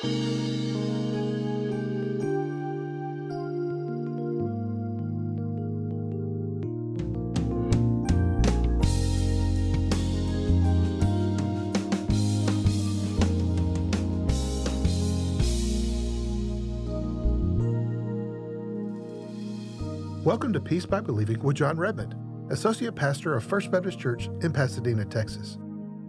Welcome to Peace by Believing with Jon Redmond, Associate Pastor of First Baptist Church in Pasadena, Texas.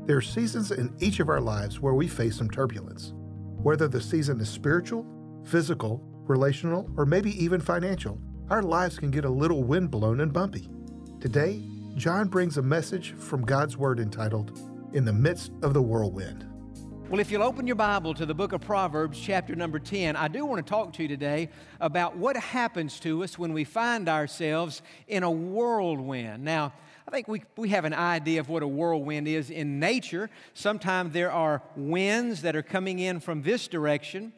There are seasons in each of our lives where we face some turbulence. Whether the season is spiritual, physical, relational, or maybe even financial, our lives can get a little windblown and bumpy. Today, Jon brings a message from God's Word entitled, In the Midst of the Whirlwind. Well, if you'll open your Bible to the book of Proverbs, chapter number 10, I do want to talk to you today about what happens to us when we find ourselves in a whirlwind. Now, I think we, we have an idea of what a whirlwind is in nature. Sometimes there are winds that are coming in from this direction,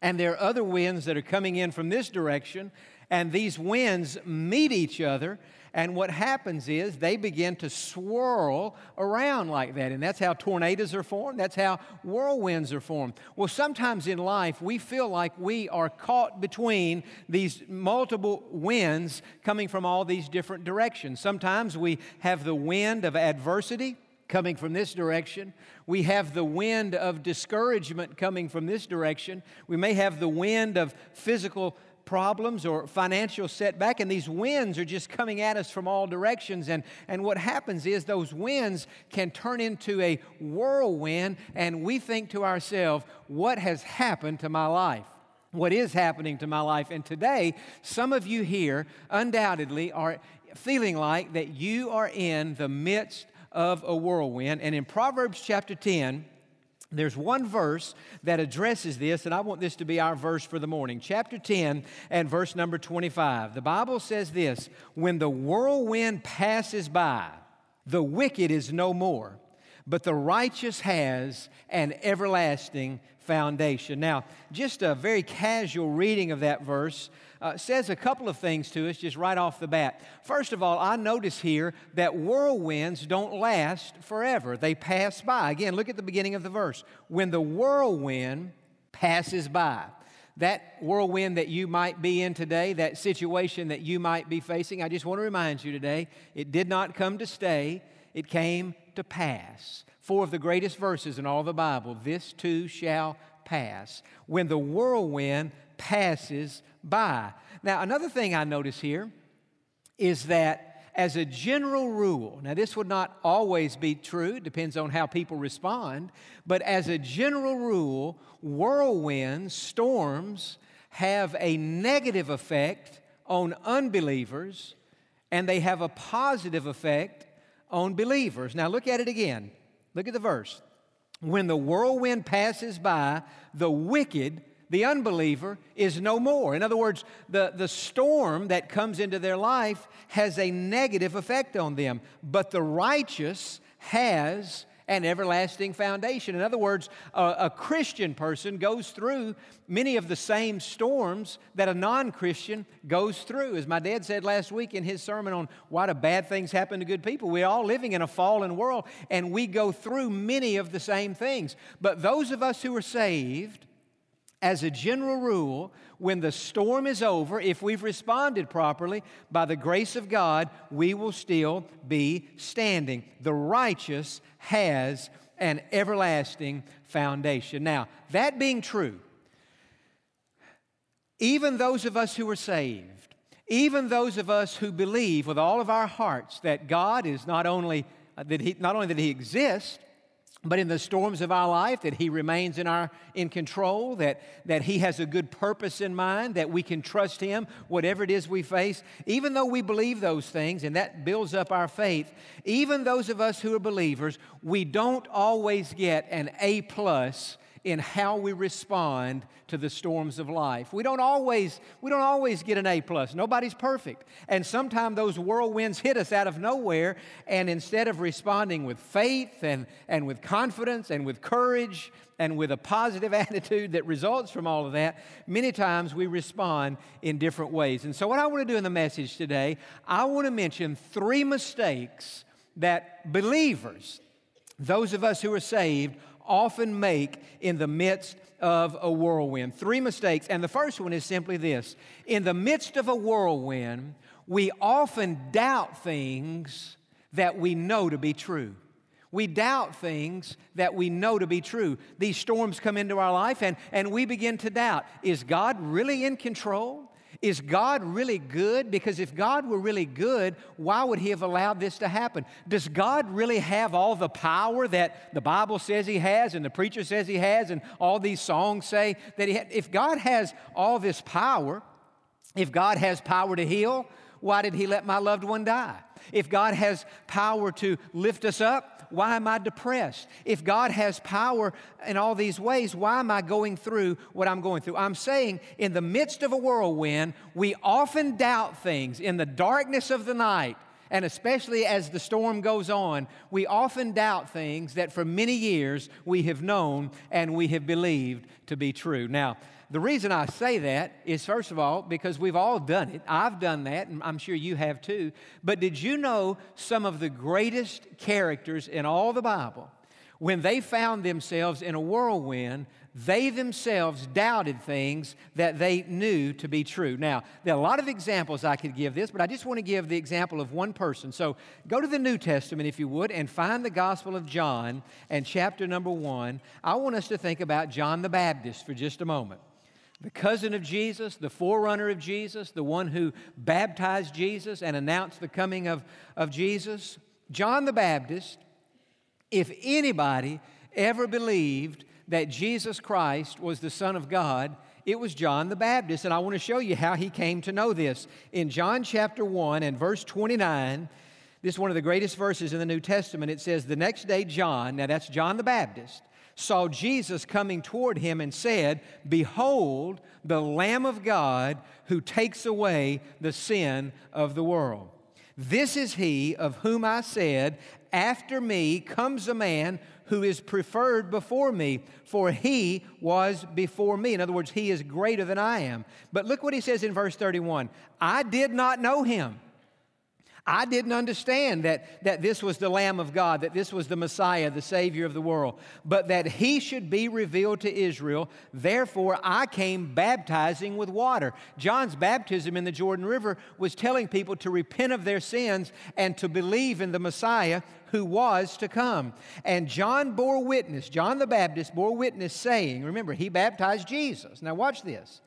and there are other winds that are coming in from this direction, and these winds meet each other and what happens is they begin to swirl around like that. And that's how tornadoes are formed. That's how whirlwinds are formed. Well, sometimes in life, we feel like we are caught between these multiple winds coming from all these different directions. Sometimes we have the wind of adversity coming from this direction. We have the wind of discouragement coming from this direction. We may have the wind of physical problems or financial setback, and these winds are just coming at us from all directions. And, and what happens is those winds can turn into a whirlwind, and we think to ourselves, what has happened to my life? What is happening to my life? And today, some of you here undoubtedly are feeling like that you are in the midst of a whirlwind. And in Proverbs chapter 10, there's one verse that addresses this, and I want this to be our verse for the morning. Chapter 10 and verse number 25. The Bible says this When the whirlwind passes by, the wicked is no more, but the righteous has an everlasting foundation. Now, just a very casual reading of that verse uh, says a couple of things to us just right off the bat. First of all, I notice here that whirlwinds don't last forever, they pass by. Again, look at the beginning of the verse. When the whirlwind passes by, that whirlwind that you might be in today, that situation that you might be facing, I just want to remind you today, it did not come to stay, it came to pass. Four of the greatest verses in all the Bible this too shall pass. When the whirlwind passes by. Now, another thing I notice here is that as a general rule, now this would not always be true, it depends on how people respond, but as a general rule, whirlwinds, storms, have a negative effect on unbelievers and they have a positive effect on believers. Now look at it again. Look at the verse. When the whirlwind passes by, the wicked the unbeliever is no more. In other words, the, the storm that comes into their life has a negative effect on them, but the righteous has an everlasting foundation. In other words, a, a Christian person goes through many of the same storms that a non Christian goes through. As my dad said last week in his sermon on why do bad things happen to good people, we're all living in a fallen world and we go through many of the same things. But those of us who are saved, as a general rule, when the storm is over, if we've responded properly, by the grace of God, we will still be standing. The righteous has an everlasting foundation. Now, that being true, even those of us who are saved, even those of us who believe with all of our hearts that God is not only that he, not only that he exists, but in the storms of our life that he remains in our in control that that he has a good purpose in mind that we can trust him whatever it is we face. Even though we believe those things and that builds up our faith even those of us who are believers we don't always get an a plus in how we respond to the storms of life. We don't always, we don't always get an A plus. Nobody's perfect. And sometimes those whirlwinds hit us out of nowhere, and instead of responding with faith and, and with confidence and with courage and with a positive attitude that results from all of that, many times we respond in different ways. And so, what I want to do in the message today, I want to mention three mistakes that believers, those of us who are saved, often make in the midst of a whirlwind. Three mistakes. And the first one is simply this In the midst of a whirlwind, we often doubt things that we know to be true. We doubt things that we know to be true. These storms come into our life and, and we begin to doubt is God really in control? Is God really good? Because if God were really good, why would He have allowed this to happen? Does God really have all the power that the Bible says He has and the preacher says He has and all these songs say that He has? If God has all this power, if God has power to heal, why did He let my loved one die? If God has power to lift us up, why am I depressed? If God has power in all these ways, why am I going through what I'm going through? I'm saying in the midst of a whirlwind, we often doubt things in the darkness of the night. And especially as the storm goes on, we often doubt things that for many years we have known and we have believed to be true. Now, the reason I say that is, first of all, because we've all done it. I've done that, and I'm sure you have too. But did you know some of the greatest characters in all the Bible, when they found themselves in a whirlwind, they themselves doubted things that they knew to be true. Now, there are a lot of examples I could give this, but I just want to give the example of one person. So go to the New Testament, if you would, and find the Gospel of John and chapter number one. I want us to think about John the Baptist for just a moment the cousin of Jesus, the forerunner of Jesus, the one who baptized Jesus and announced the coming of, of Jesus. John the Baptist, if anybody ever believed that Jesus Christ was the Son of God, it was John the Baptist. And I want to show you how he came to know this. In John chapter 1 and verse 29, this is one of the greatest verses in the New Testament. It says, The next day, John, now that's John the Baptist, saw Jesus coming toward him and said, Behold, the Lamb of God who takes away the sin of the world. This is he of whom I said, After me comes a man who is preferred before me, for he was before me. In other words, he is greater than I am. But look what he says in verse 31 I did not know him. I didn't understand that, that this was the Lamb of God, that this was the Messiah, the Savior of the world, but that He should be revealed to Israel. Therefore, I came baptizing with water. John's baptism in the Jordan River was telling people to repent of their sins and to believe in the Messiah who was to come. And John bore witness, John the Baptist bore witness, saying, Remember, he baptized Jesus. Now, watch this.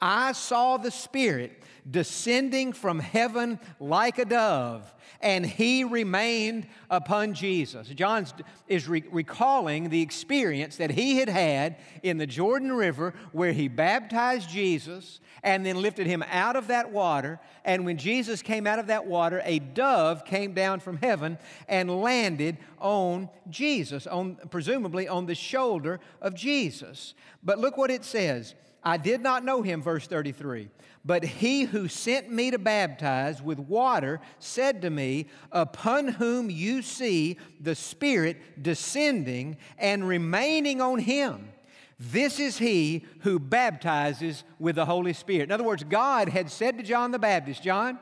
I saw the Spirit descending from heaven like a dove, and he remained upon Jesus. John is re- recalling the experience that he had had in the Jordan River where he baptized Jesus and then lifted him out of that water. And when Jesus came out of that water, a dove came down from heaven and landed on Jesus, on, presumably on the shoulder of Jesus. But look what it says. I did not know him, verse 33. But he who sent me to baptize with water said to me, Upon whom you see the Spirit descending and remaining on him, this is he who baptizes with the Holy Spirit. In other words, God had said to John the Baptist, John,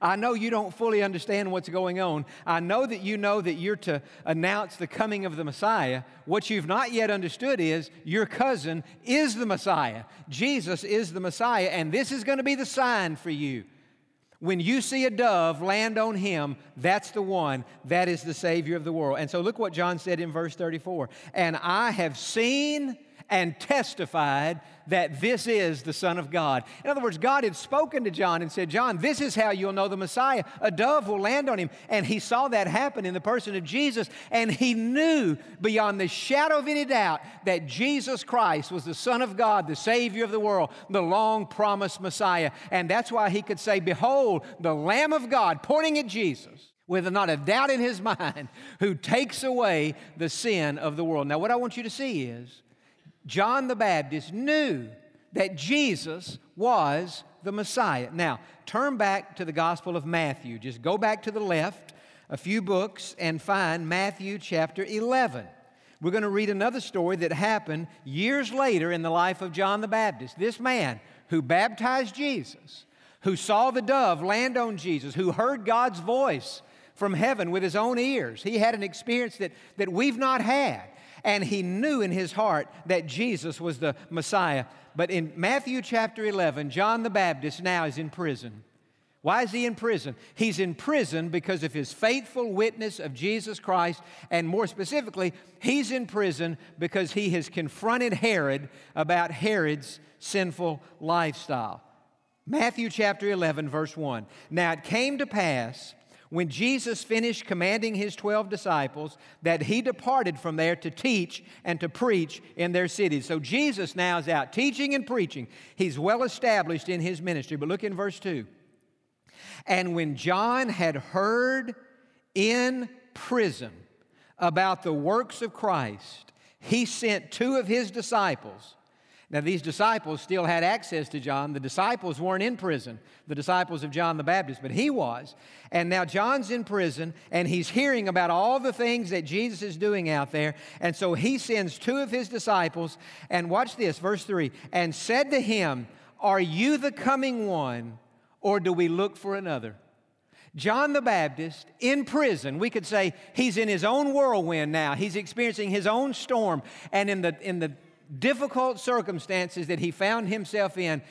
I know you don't fully understand what's going on. I know that you know that you're to announce the coming of the Messiah. What you've not yet understood is your cousin is the Messiah. Jesus is the Messiah, and this is going to be the sign for you. When you see a dove land on him, that's the one. That is the Savior of the world. And so look what John said in verse 34 And I have seen and testified that this is the Son of God. In other words, God had spoken to John and said, John, this is how you'll know the Messiah. A dove will land on him. And he saw that happen in the person of Jesus, and he knew beyond the shadow of any doubt that Jesus Christ was the Son of God, the Savior of the world, the long promised Messiah. And that's why he could say, Behold, the Lamb of God, pointing at Jesus with not a doubt in his mind, who takes away the sin of the world. Now, what I want you to see is John the Baptist knew that Jesus was the Messiah. Now, turn back to the Gospel of Matthew. Just go back to the left a few books and find Matthew chapter 11. We're going to read another story that happened years later in the life of John the Baptist. This man who baptized Jesus, who saw the dove land on Jesus, who heard God's voice from heaven with his own ears. He had an experience that, that we've not had. And he knew in his heart that Jesus was the Messiah. But in Matthew chapter 11, John the Baptist now is in prison. Why is he in prison? He's in prison because of his faithful witness of Jesus Christ, and more specifically, he's in prison because he has confronted Herod about Herod's sinful lifestyle. Matthew chapter 11, verse 1. Now it came to pass when Jesus finished commanding his 12 disciples that he departed from there to teach and to preach in their cities. So Jesus now is out teaching and preaching. He's well established in his ministry. But look in verse 2. And when John had heard in prison about the works of Christ, he sent two of his disciples now, these disciples still had access to John. The disciples weren't in prison, the disciples of John the Baptist, but he was. And now John's in prison, and he's hearing about all the things that Jesus is doing out there. And so he sends two of his disciples, and watch this, verse 3 and said to him, Are you the coming one, or do we look for another? John the Baptist in prison, we could say he's in his own whirlwind now. He's experiencing his own storm. And in the, in the difficult circumstances that he found himself in,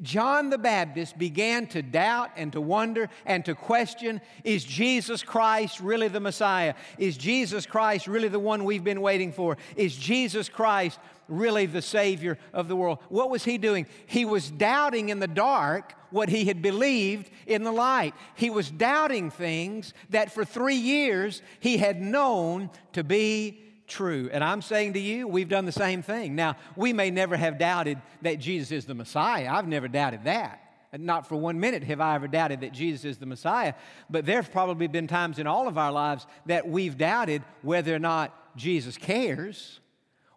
John the Baptist began to doubt and to wonder and to question is Jesus Christ really the Messiah? Is Jesus Christ really the one we've been waiting for? Is Jesus Christ really the Savior of the world? What was he doing? He was doubting in the dark what he had believed in the light. He was doubting things that for three years he had known to be true. And I'm saying to you, we've done the same thing. Now, we may never have doubted that Jesus is the Messiah. I've never doubted that. Not for one minute have I ever doubted that Jesus is the Messiah. But there have probably been times in all of our lives that we've doubted whether or not Jesus cares,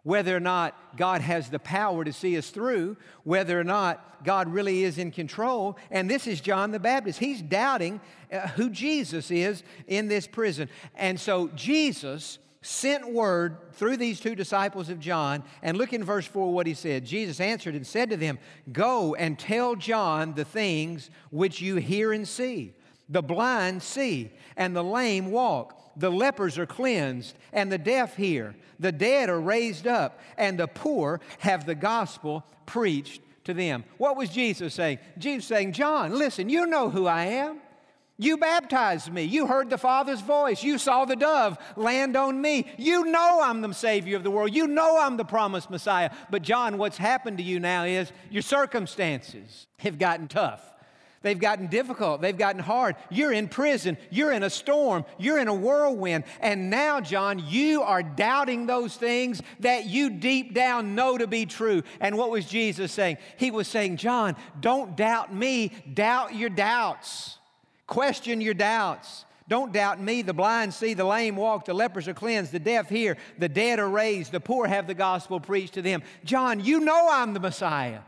whether or not God has the power to see us through, whether or not God really is in control. And this is John the Baptist. He's doubting uh, who Jesus is in this prison. And so Jesus sent word through these two disciples of John. And look in verse 4 what he said. Jesus answered and said to them, Go and tell John the things which you hear and see. The blind see, and the lame walk. The lepers are cleansed, and the deaf hear. The dead are raised up, and the poor have the gospel preached to them. What was Jesus saying? Jesus saying, John, listen, you know who I am. You baptized me. You heard the Father's voice. You saw the dove land on me. You know I'm the Savior of the world. You know I'm the promised Messiah. But, John, what's happened to you now is your circumstances have gotten tough. They've gotten difficult. They've gotten hard. You're in prison. You're in a storm. You're in a whirlwind. And now, John, you are doubting those things that you deep down know to be true. And what was Jesus saying? He was saying, John, don't doubt me, doubt your doubts. Question your doubts. Don't doubt me. The blind see, the lame walk, the lepers are cleansed, the deaf hear, the dead are raised, the poor have the gospel preached to them. John, you know I'm the Messiah.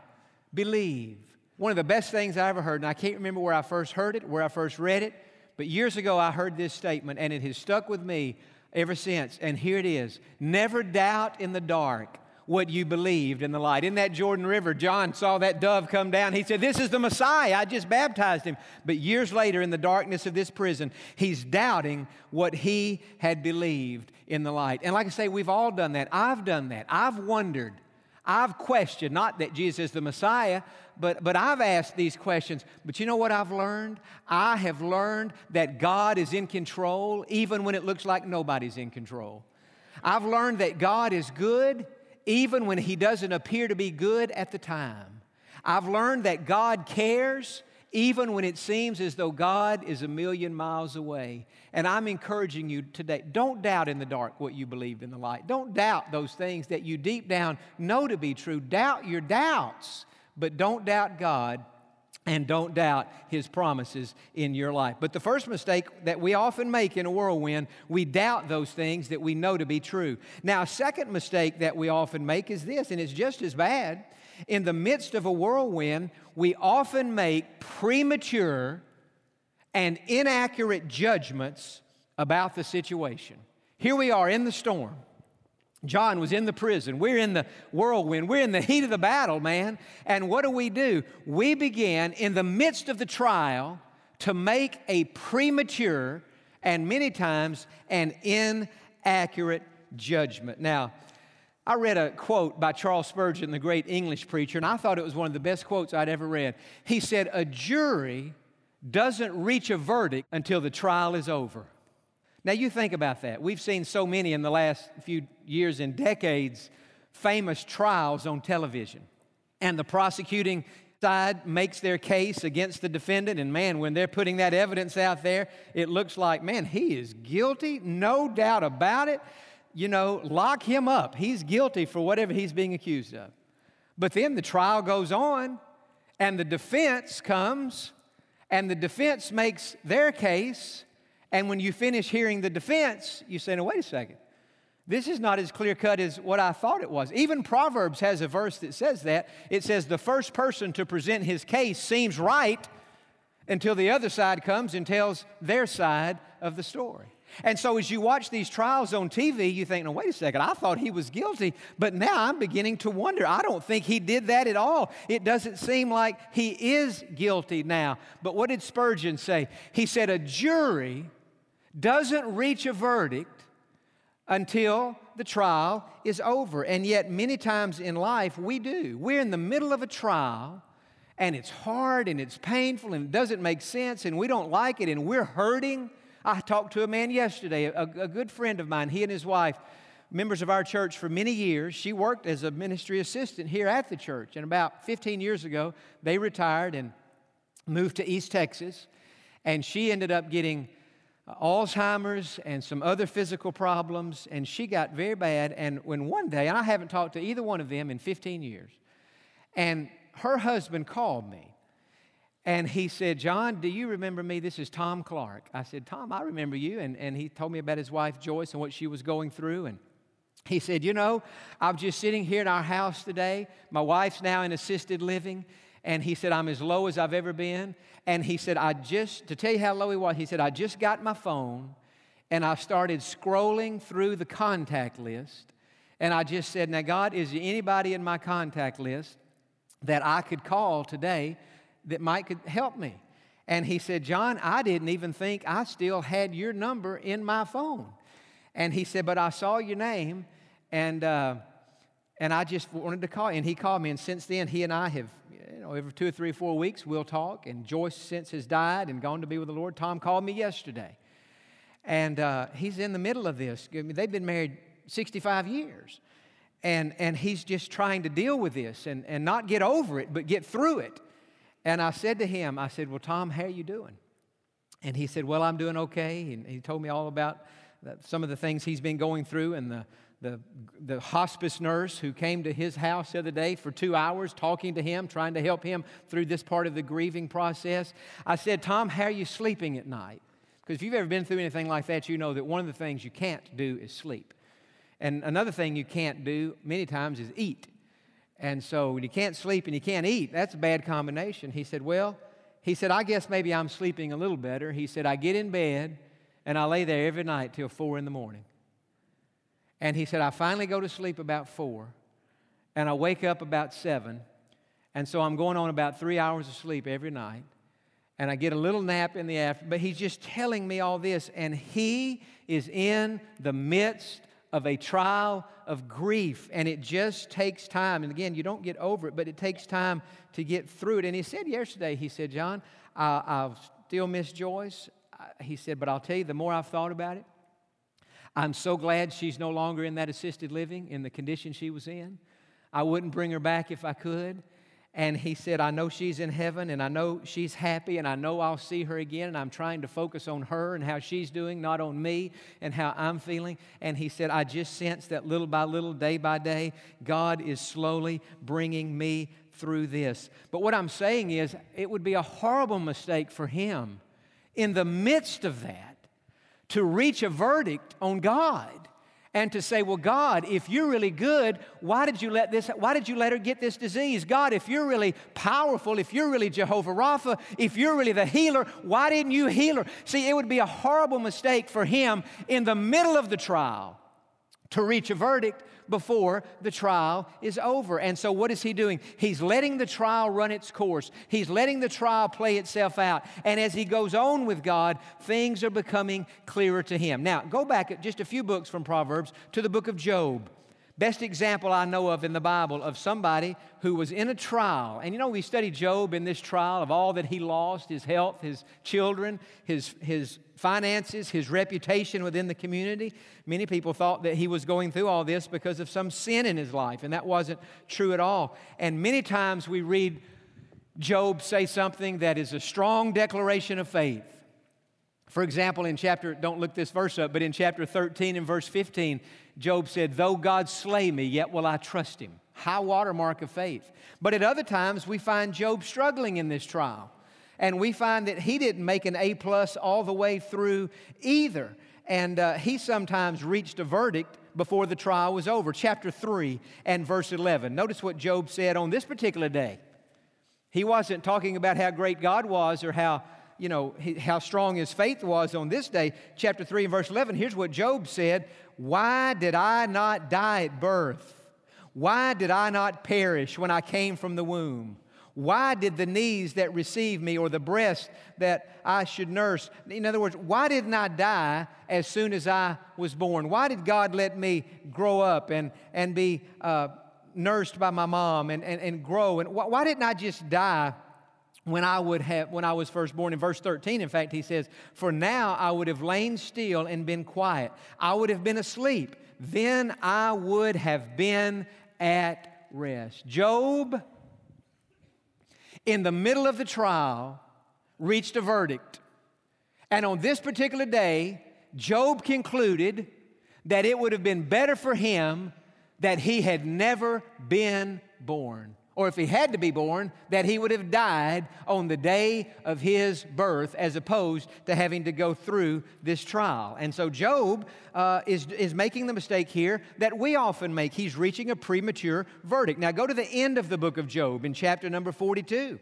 Believe. One of the best things I ever heard, and I can't remember where I first heard it, where I first read it, but years ago I heard this statement, and it has stuck with me ever since. And here it is Never doubt in the dark what you believed in the light. In that Jordan River, John saw that dove come down. He said, This is the Messiah. I just baptized him. But years later, in the darkness of this prison, he's doubting what he had believed in the light. And like I say, we've all done that. I've done that. I've wondered. I've questioned, not that Jesus is the Messiah, but, but I've asked these questions. But you know what I've learned? I have learned that God is in control even when it looks like nobody's in control. I've learned that God is good even when He doesn't appear to be good at the time. I've learned that God cares even when it seems as though God is a million miles away. And I'm encouraging you today don't doubt in the dark what you believed in the light. Don't doubt those things that you deep down know to be true. Doubt your doubts, but don't doubt God and don't doubt his promises in your life. But the first mistake that we often make in a whirlwind, we doubt those things that we know to be true. Now, a second mistake that we often make is this, and it's just as bad. In the midst of a whirlwind, we often make premature and inaccurate judgments about the situation. Here we are in the storm. John was in the prison. We're in the whirlwind. We're in the heat of the battle, man. And what do we do? We began in the midst of the trial to make a premature and many times an inaccurate judgment. Now, I read a quote by Charles Spurgeon, the great English preacher, and I thought it was one of the best quotes I'd ever read. He said, A jury doesn't reach a verdict until the trial is over. Now, you think about that. We've seen so many in the last few years and decades famous trials on television. And the prosecuting side makes their case against the defendant. And man, when they're putting that evidence out there, it looks like, man, he is guilty, no doubt about it. You know, lock him up. He's guilty for whatever he's being accused of. But then the trial goes on, and the defense comes, and the defense makes their case. And when you finish hearing the defense, you say, no, wait a second. This is not as clear cut as what I thought it was. Even Proverbs has a verse that says that. It says, the first person to present his case seems right until the other side comes and tells their side of the story. And so, as you watch these trials on TV, you think, no, wait a second, I thought he was guilty, but now I'm beginning to wonder. I don't think he did that at all. It doesn't seem like he is guilty now. But what did Spurgeon say? He said, a jury doesn't reach a verdict until the trial is over. And yet, many times in life, we do. We're in the middle of a trial, and it's hard and it's painful and it doesn't make sense, and we don't like it, and we're hurting. I talked to a man yesterday, a, a good friend of mine, he and his wife. Members of our church for many years. She worked as a ministry assistant here at the church. And about 15 years ago, they retired and moved to East Texas. And she ended up getting Uh, Alzheimer's and some other physical problems, and she got very bad. And when one day, and I haven't talked to either one of them in 15 years, and her husband called me, and he said, Jon, do you remember me? This is Tom Clark. I said, Tom, I remember you. And, and he told me about his wife, Joyce, and what she was going through. And he said, You know, I'm just sitting here in our house today. My wife's now in assisted living. And he said, I'm as low as I've ever been. And he said, I just, to tell you how low he was, he said, I just got my phone and I started scrolling through the contact list. And I just said, Now, God, is there anybody in my contact list that I could call today that might could help me? And he said, Jon, I didn't even think I still had your number in my phone. And he said, But I saw your name and, uh, and I just wanted to call. And he called me. And since then, he and I have know, every two or three or four weeks, we'll talk. And Joyce, since has died and gone to be with the Lord, Tom called me yesterday. And uh, he's in the middle of this. I mean, they've been married 65 years. And, and he's just trying to deal with this and, and not get over it, but get through it. And I said to him, I said, Well, Tom, how are you doing? And he said, Well, I'm doing okay. And he told me all about some of the things he's been going through and the, the, the hospice nurse who came to his house the other day for two hours talking to him, trying to help him through this part of the grieving process. I said, Tom, how are you sleeping at night? Because if you've ever been through anything like that, you know that one of the things you can't do is sleep. And another thing you can't do many times is eat. And so when you can't sleep and you can't eat, that's a bad combination. He said, Well, he said, I guess maybe I'm sleeping a little better. He said, I get in bed and I lay there every night till four in the morning. And he said, I finally go to sleep about four, and I wake up about seven. And so I'm going on about three hours of sleep every night. And I get a little nap in the afternoon. But he's just telling me all this. And he is in the midst of a trial of grief. And it just takes time. And again, you don't get over it, but it takes time to get through it. And he said yesterday, he said, Jon, I, I still miss Joyce. He said, but I'll tell you, the more I've thought about it, I'm so glad she's no longer in that assisted living in the condition she was in. I wouldn't bring her back if I could. And he said, I know she's in heaven and I know she's happy and I know I'll see her again. And I'm trying to focus on her and how she's doing, not on me and how I'm feeling. And he said, I just sense that little by little, day by day, God is slowly bringing me through this. But what I'm saying is, it would be a horrible mistake for him in the midst of that to reach a verdict on God and to say, well, God, if you're really good, why did you let this, why did you let her get this disease? God, if you're really powerful, if you're really Jehovah Rapha, if you're really the healer, why didn't you heal her? See, it would be a horrible mistake for him in the middle of the trial to reach a verdict before the trial is over. And so, what is he doing? He's letting the trial run its course, he's letting the trial play itself out. And as he goes on with God, things are becoming clearer to him. Now, go back just a few books from Proverbs to the book of Job. Best example I know of in the Bible of somebody who was in a trial. And you know, we study Job in this trial of all that he lost his health, his children, his, his finances, his reputation within the community. Many people thought that he was going through all this because of some sin in his life, and that wasn't true at all. And many times we read Job say something that is a strong declaration of faith. For example, in chapter, don't look this verse up, but in chapter 13 and verse 15, Job said, Though God slay me, yet will I trust him. High watermark of faith. But at other times, we find Job struggling in this trial. And we find that he didn't make an A plus all the way through either. And uh, he sometimes reached a verdict before the trial was over. Chapter 3 and verse 11. Notice what Job said on this particular day. He wasn't talking about how great God was or how you know, how strong his faith was on this day. Chapter 3 and verse 11, here's what Job said Why did I not die at birth? Why did I not perish when I came from the womb? Why did the knees that received me or the breast that I should nurse? In other words, why didn't I die as soon as I was born? Why did God let me grow up and, and be uh, nursed by my mom and, and, and grow? And why, why didn't I just die when I would have when I was first born. In verse 13 in fact he says for now I would have lain still and been quiet. I would have been asleep. Then I would have been at rest. Job in the middle of the trial reached a verdict. And on this particular day Job concluded that it would have been better for him that he had never been born or if he had to be born, that he would have died on the day of his birth as opposed to having to go through this trial. And so Job uh, is, is making the mistake here that we often make. He's reaching a premature verdict. Now go to the end of the book of Job in chapter number 42.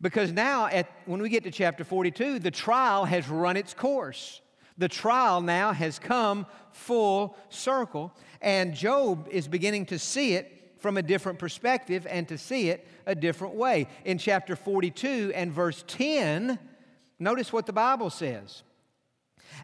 Because now, at, when we get to chapter 42, the trial has run its course. The trial now has come full circle, and Job is beginning to see it from a different perspective and to see it a different way. In chapter 42 and verse 10, notice what the Bible says.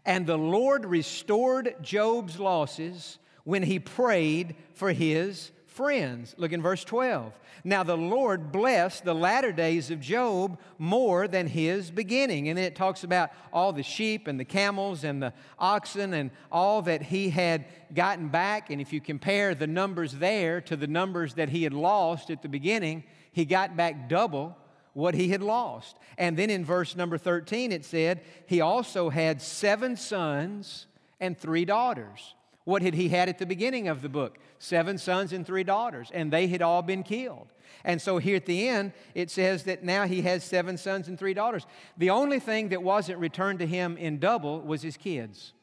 And the Lord restored Job's losses when he prayed for his friends. Look in verse 12. Now the Lord blessed the latter days of Job more than his beginning. And then it talks about all the sheep and the camels and the oxen and all that he had gotten back. And if you compare the numbers there to the numbers that he had lost at the beginning, he got back double what he had lost. And then in verse number 13, it said, he also had seven sons and three daughters. What had he had at the beginning of the book? Seven sons and three daughters, and they had all been killed. And so here at the end, it says that now he has seven sons and three daughters. The only thing that wasn't returned to him in double was his kids.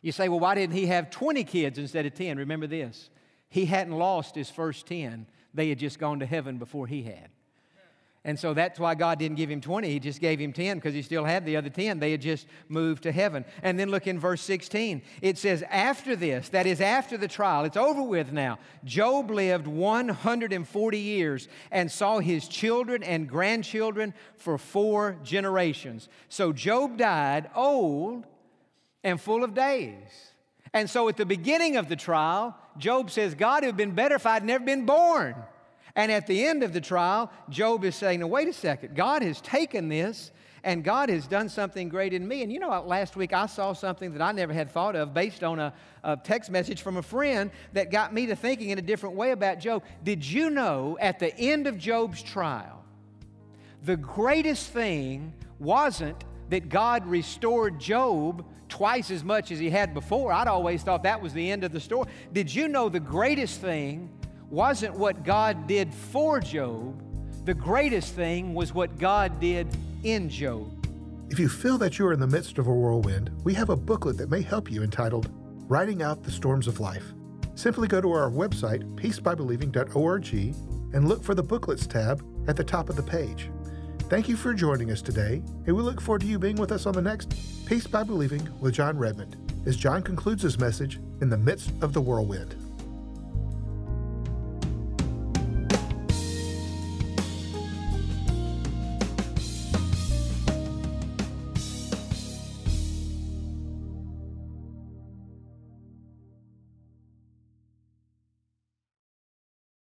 You say, well, why didn't he have 20 kids instead of 10? Remember this he hadn't lost his first 10, they had just gone to heaven before he had. And so that's why God didn't give him 20. He just gave him 10 because he still had the other 10. They had just moved to heaven. And then look in verse 16. It says, After this, that is after the trial, it's over with now. Job lived 140 years and saw his children and grandchildren for four generations. So Job died old and full of days. And so at the beginning of the trial, Job says, God, it would have been better if I'd never been born. And at the end of the trial, Job is saying, now, wait a second, God has taken this and God has done something great in me. And you know, last week I saw something that I never had thought of based on a, a, text message from a friend that got me to thinking in a different way about Job. Did you know at the end of Job's trial, the greatest thing wasn't that God restored Job twice as much as he had before? I'd always thought that was the end of the story. Did you know the greatest thing? Wasn't what God did for Job, the greatest thing was what God did in Job. If you feel that you are in the midst of a whirlwind, we have a booklet that may help you entitled Riding Out the Storms of Life. Simply go to our website, peacebybelieving.org, and look for the Booklets tab at the top of the page. Thank you for joining us today, and we look forward to you being with us on the next Peace by Believing with Jon Redmond. as Jon concludes his message in the midst of the whirlwind.